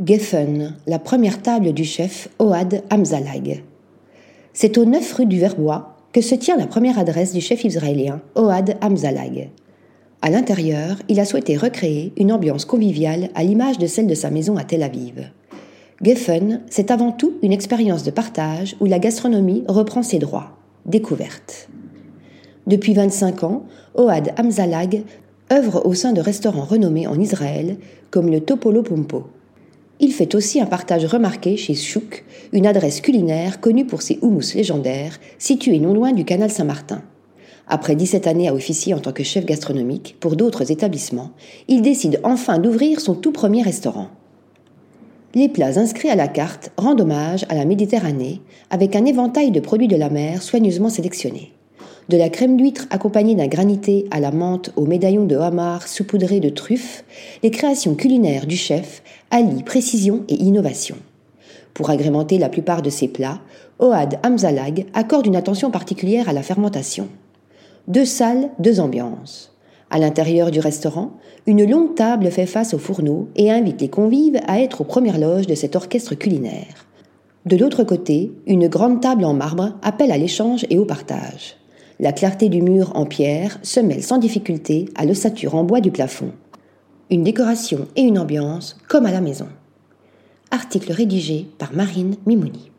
Geffen, la première table du chef Oad Hamzalag. C'est au 9 rue du Verbois que se tient la première adresse du chef israélien Oad Hamzalag. À l'intérieur, il a souhaité recréer une ambiance conviviale à l'image de celle de sa maison à Tel Aviv. Geffen, c'est avant tout une expérience de partage où la gastronomie reprend ses droits. Découverte. Depuis 25 ans, Oad Hamzalag œuvre au sein de restaurants renommés en Israël comme le Topolo Pompo. Il fait aussi un partage remarqué chez Chouk, une adresse culinaire connue pour ses houmous légendaires, située non loin du canal Saint-Martin. Après 17 années à officier en tant que chef gastronomique pour d'autres établissements, il décide enfin d'ouvrir son tout premier restaurant. Les plats inscrits à la carte rendent hommage à la Méditerranée avec un éventail de produits de la mer soigneusement sélectionnés de la crème d'huître accompagnée d'un granité à la menthe au médaillon de homard saupoudré de truffes, les créations culinaires du chef allient précision et innovation. Pour agrémenter la plupart de ses plats, Oad Hamzalag accorde une attention particulière à la fermentation. Deux salles, deux ambiances. À l'intérieur du restaurant, une longue table fait face au fourneau et invite les convives à être aux premières loges de cet orchestre culinaire. De l'autre côté, une grande table en marbre appelle à l'échange et au partage. La clarté du mur en pierre se mêle sans difficulté à l'ossature en bois du plafond. Une décoration et une ambiance comme à la maison. Article rédigé par Marine Mimouni.